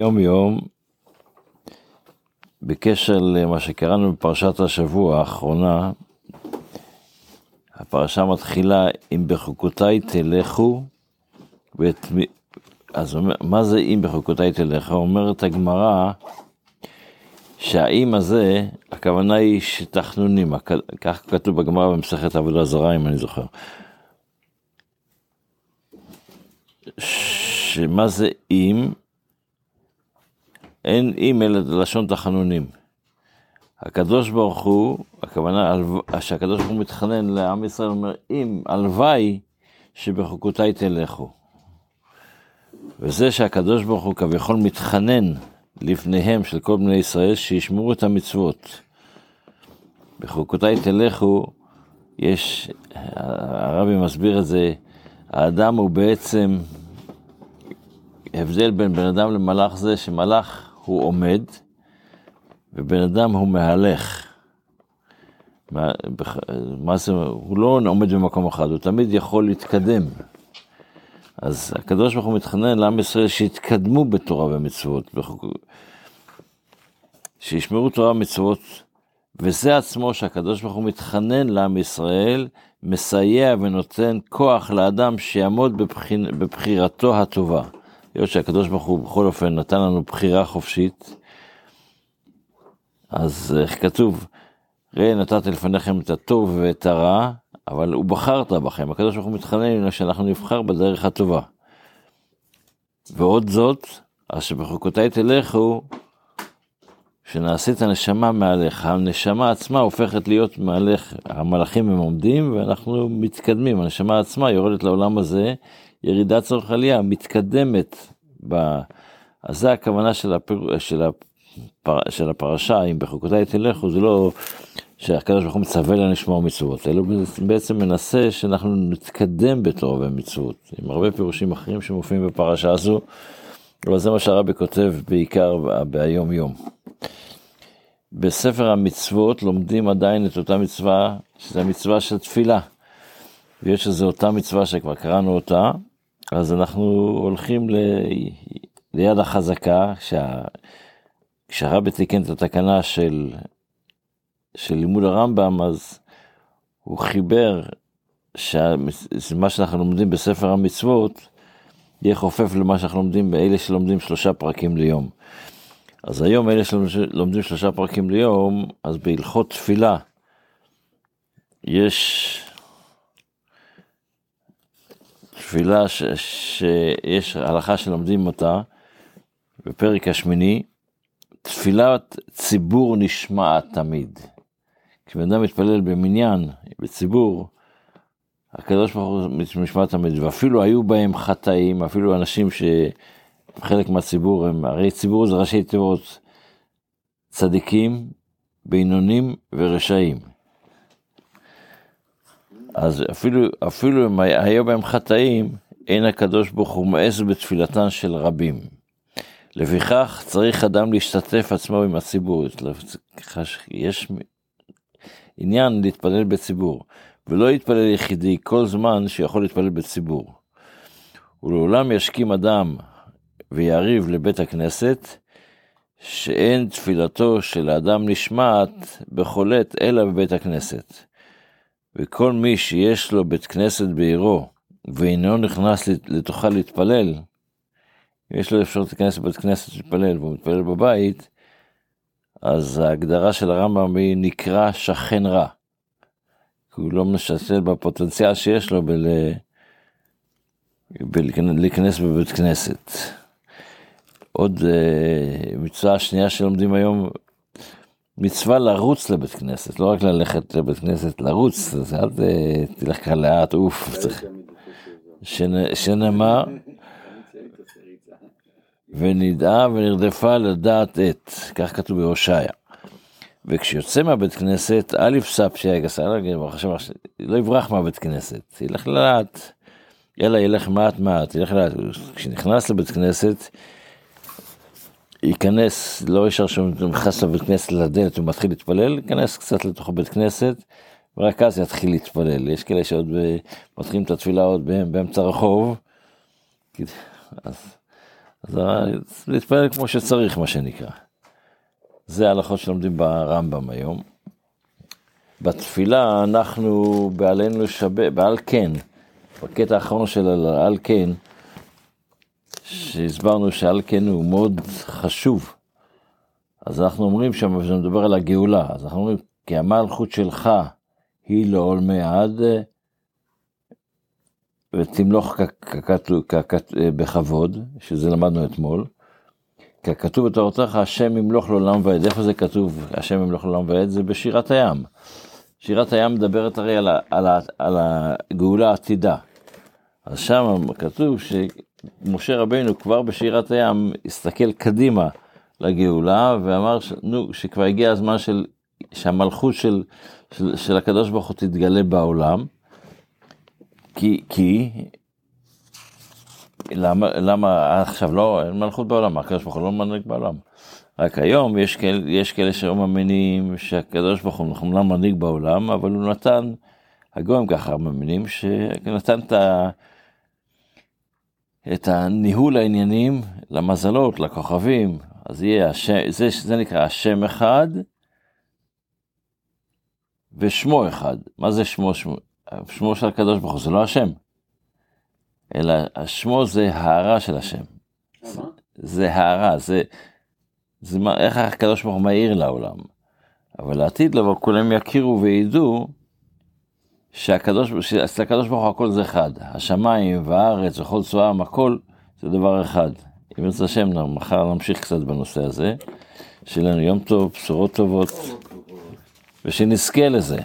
יום יום, בקשר למה שקראנו בפרשת השבוע האחרונה, הפרשה מתחילה אם בחוקותיי תלכו, ואת, אז מה זה אם בחוקותיי תלכו? אומרת הגמרא שהאם הזה, הכוונה היא שתחנונים, כך כתוב בגמרא במסכת עבודה זרה אם אני זוכר. שמה זה אם? אין אם אלא לשון תחנונים. הקדוש ברוך הוא, הכוונה שהקדוש ברוך הוא מתחנן לעם ישראל, אומר, אם הלוואי שבחוקותיי תלכו. וזה שהקדוש ברוך הוא כביכול מתחנן לפניהם של כל בני ישראל, שישמרו את המצוות. בחוקותיי תלכו, יש, הרבי מסביר את זה, האדם הוא בעצם, הבדל בין בן אדם למלאך זה שמלאך הוא עומד, ובן אדם הוא מהלך. מה, מה זה, הוא לא עומד במקום אחד, הוא תמיד יכול להתקדם. אז הקדוש ברוך הוא מתחנן לעם ישראל שיתקדמו בתורה ומצוות, שישמרו תורה ומצוות, וזה עצמו שהקדוש ברוך הוא מתחנן לעם ישראל, מסייע ונותן כוח לאדם שיעמוד בבחיר, בבחירתו הטובה. היות שהקדוש ברוך הוא בכל אופן נתן לנו בחירה חופשית, אז איך כתוב, ראה נתתי לפניכם את הטוב ואת הרע, אבל הוא בחרת בכם, הקדוש ברוך הוא מתחנן שאנחנו נבחר בדרך הטובה. ועוד זאת, אז שבחוקותיי תלכו, שנעשית הנשמה מעליך, הנשמה עצמה הופכת להיות מעליך, המלאכים הם עומדים ואנחנו מתקדמים, הנשמה עצמה יורדת לעולם הזה, ירידת צורך עלייה, מתקדמת. ב... אז זה הכוונה של, הפר... של, הפר... של הפרשה, אם בחוקותיי תלכו, זה לא שהקדוש ברוך הוא מצווה לנו לשמור מצוות, אלא בעצם מנסה שאנחנו נתקדם בתורה ומצוות, עם הרבה פירושים אחרים שמופיעים בפרשה הזו, אבל זה מה שהרבי כותב בעיקר ביום יום. בספר המצוות לומדים עדיין את אותה מצווה, שזו המצווה של תפילה. ויש שזו אותה מצווה שכבר קראנו אותה, אז אנחנו הולכים ל... ליד החזקה, כשה... כשהרבי תיקן את התקנה של, של לימוד הרמב"ם, אז הוא חיבר שמה שאנחנו לומדים בספר המצוות, יהיה חופף למה שאנחנו לומדים באלה שלומדים שלושה פרקים ליום. אז היום אלה שלומדים שלושה פרקים ליום, אז בהלכות תפילה יש תפילה ש, שיש הלכה שלומדים אותה בפרק השמיני, תפילת ציבור נשמעת תמיד. כשבן אדם מתפלל במניין, בציבור, הקדוש ברוך הוא נשמע תמיד, ואפילו היו בהם חטאים, אפילו אנשים שחלק מהציבור הם, הרי ציבור זה ראשי תיבות, צדיקים, בינונים ורשעים. אז אפילו, אפילו אם היה בהם חטאים, אין הקדוש ברוך הוא מעז בתפילתן של רבים. לפיכך צריך אדם להשתתף עצמו עם הציבור. יש עניין להתפלל בציבור, ולא להתפלל יחידי כל זמן שיכול להתפלל בציבור. ולעולם ישכים אדם ויריב לבית הכנסת, שאין תפילתו של האדם נשמעת בכל עת אלא בבית הכנסת. וכל מי שיש לו בית כנסת בעירו, ואינו נכנס לתוכה להתפלל, יש לו אפשרות להיכנס לבית כנסת להתפלל והוא מתפלל בבית, אז ההגדרה של הרמב"ם היא נקרא שכן רע. כי הוא לא משתתף בפוטנציאל שיש לו בל... להיכנס בבית כנסת. עוד uh, מצווה שנייה שלומדים היום, מצווה לרוץ לבית כנסת, לא רק ללכת לבית כנסת, לרוץ, אז אל תלך ככה לאט, אוף, צריך... שנאמר, ונדעה ונרדפה לדעת את, כך כתוב בהושעיה. וכשיוצא מהבית כנסת, א' ספשיה גסה, לא יברח מהבית כנסת, ילך לאט, אלא ילך מעט מעט, ילך לאט, כשנכנס לבית כנסת, ייכנס, לא ישר שהוא נכנס לבית כנסת לדלת ומתחיל להתפלל, ייכנס קצת לתוך הבית כנסת, ורק אז יתחיל להתפלל. יש כאלה שעוד מתחילים את התפילה עוד באמצע הרחוב, אז, אז להתפלל כמו שצריך, מה שנקרא. זה ההלכות שלומדים ברמב"ם היום. בתפילה אנחנו בעלינו לשבת, בעל כן, בקטע האחרון של על כן, שהסברנו שעל כן הוא מאוד חשוב. אז אנחנו אומרים שם, כשאני מדבר על הגאולה, אז אנחנו אומרים, כי המלכות שלך היא לעולמי עד, ותמלוך בכבוד, שזה למדנו אתמול. ככתוב בתורתך, השם ימלוך לעולם ועד. איפה זה כתוב, השם ימלוך לעולם ועד? זה בשירת הים. שירת הים מדברת הרי על, על, על הגאולה העתידה. אז שם כתוב שמשה רבינו כבר בשירת הים הסתכל קדימה לגאולה ואמר ש, נו, שכבר הגיע הזמן של, שהמלכות של, של, של הקדוש ברוך הוא תתגלה בעולם. כי, כי למה, למה עכשיו לא, אין מלכות בעולם, הקדוש ברוך הוא לא מנהיג בעולם. רק היום יש כאלה, יש כאלה שהיום מאמינים שהקדוש ברוך הוא אומנם מנהיג בעולם, אבל הוא נתן, הגויים ככה מאמינים, שנתן את, ה, את הניהול העניינים למזלות, לכוכבים, אז יהיה, השם, זה, זה נקרא השם אחד ושמו אחד. מה זה שמו? שמו, שמו של הקדוש ברוך הוא, זה לא השם. אלא השמו זה הערה של השם. זה הערה, זה, זה מה, איך הקדוש ברוך הוא מאיר לעולם. אבל לעתיד לבוא כולם יכירו וידעו שהקדוש, שאצל הקדוש ברוך הוא הכל זה אחד. השמיים והארץ וכל צבאם הכל זה דבר אחד. אם ירצה השם מחר נמשיך קצת בנושא הזה. שיהיה לנו יום טוב, בשורות טובות, ושנזכה לזה.